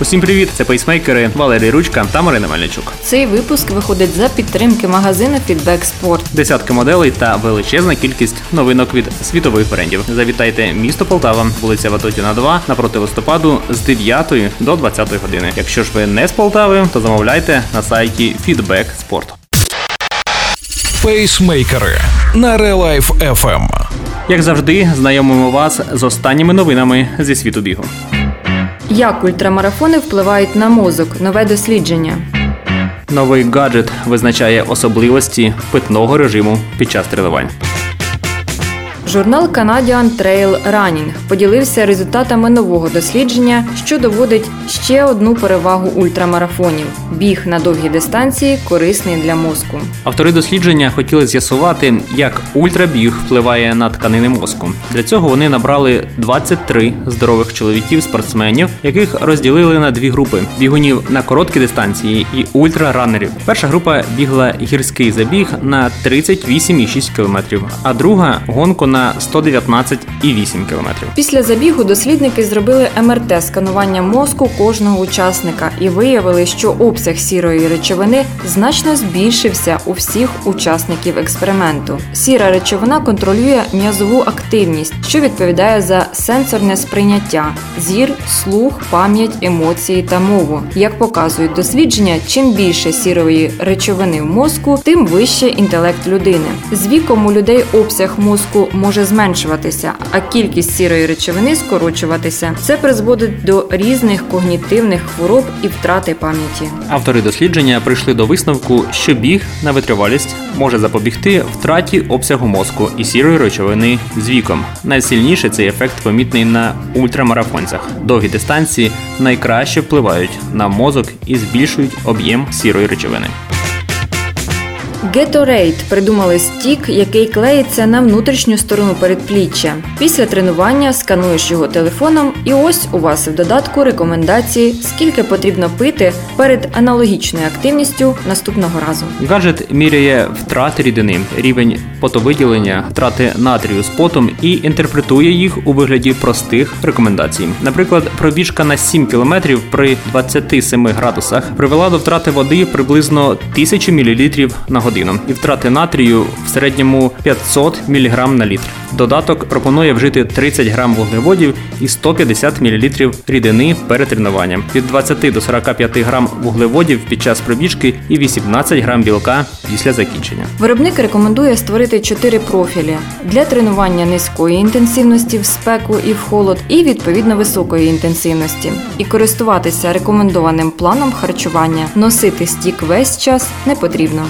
Усім привіт! Це пейсмейкери Валерій Ручка та Марина Мельничук. Цей випуск виходить за підтримки магазину Feedback Sport. Десятки моделей та величезна кількість новинок від світових брендів. Завітайте місто Полтава, вулиця Ватутіна 2 напроти листопаду з 9 до 20 години. Якщо ж ви не з Полтави, то замовляйте на сайті Feedback Sport. Пейсмейкери на Life FM. Як завжди, знайомимо вас з останніми новинами зі світу бігу. Як ультрамарафони впливають на мозок? Нове дослідження. Новий гаджет визначає особливості питного режиму під час тренувань. Журнал Canadian Trail Running поділився результатами нового дослідження, що доводить ще одну перевагу ультрамарафонів: біг на довгі дистанції корисний для мозку. Автори дослідження хотіли з'ясувати, як ультрабіг впливає на тканини мозку. Для цього вони набрали 23 здорових чоловіків-спортсменів, яких розділили на дві групи: бігунів на короткі дистанції і ультраранерів. Перша група бігла гірський забіг на 38,6 км, а друга гонку на 119,8 км. Після забігу дослідники зробили МРТ сканування мозку кожного учасника і виявили, що обсяг сірої речовини значно збільшився у всіх учасників експерименту. Сіра речовина контролює м'язову активність, що відповідає за сенсорне сприйняття, зір, слух, пам'ять, емоції та мову. Як показують дослідження, чим більше сірої речовини в мозку, тим вище інтелект людини. З віком у людей обсяг мозку може зменшуватися, а кількість сірої речовини скорочуватися. Це призводить до різних когнітивних хвороб і втрати пам'яті. Автори дослідження прийшли до висновку, що біг на витривалість може запобігти втраті обсягу мозку і сірої речовини з віком. Найсильніше цей ефект помітний на ультрамарафонцях. Довгі дистанції найкраще впливають на мозок і збільшують об'єм сірої речовини. Gatorade придумали стік, який клеїться на внутрішню сторону передпліччя. Після тренування скануєш його телефоном, і ось у вас в додатку рекомендації, скільки потрібно пити перед аналогічною активністю наступного разу. Гаджет міряє втрати рідини, рівень потовиділення, втрати натрію з потом і інтерпретує їх у вигляді простих рекомендацій. Наприклад, пробіжка на 7 км при 27 градусах привела до втрати води приблизно 1000 мл на годину і втрати натрію в середньому 500 мг на літр. Додаток пропонує вжити 30 грам вуглеводів і 150 мл рідини перед тренуванням, від 20 до 45 грам вуглеводів під час пробіжки і 18 грам білка після закінчення. Виробник рекомендує створити чотири профілі для тренування низької інтенсивності в спеку і в холод, і відповідно високої інтенсивності, і користуватися рекомендованим планом харчування. Носити стік весь час не потрібно.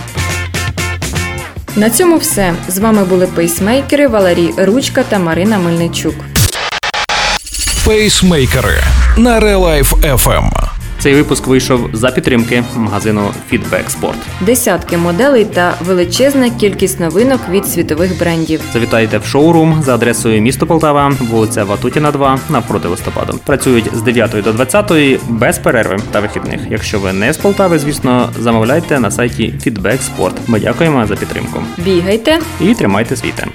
На цьому все. З вами були пейсмейкери Валерій Ручка та Марина Мельничук. Пейсмейкери на Life FM. Цей випуск вийшов за підтримки магазину Feedback Sport. Десятки моделей та величезна кількість новинок від світових брендів. Завітайте в шоурум за адресою місто Полтава, вулиця Ватутіна, 2 навпроти листопаду. Працюють з 9 до 20 без перерви та вихідних. Якщо ви не з Полтави, звісно, замовляйте на сайті Feedback Sport. Ми дякуємо за підтримку Бігайте! і тримайте свій темп.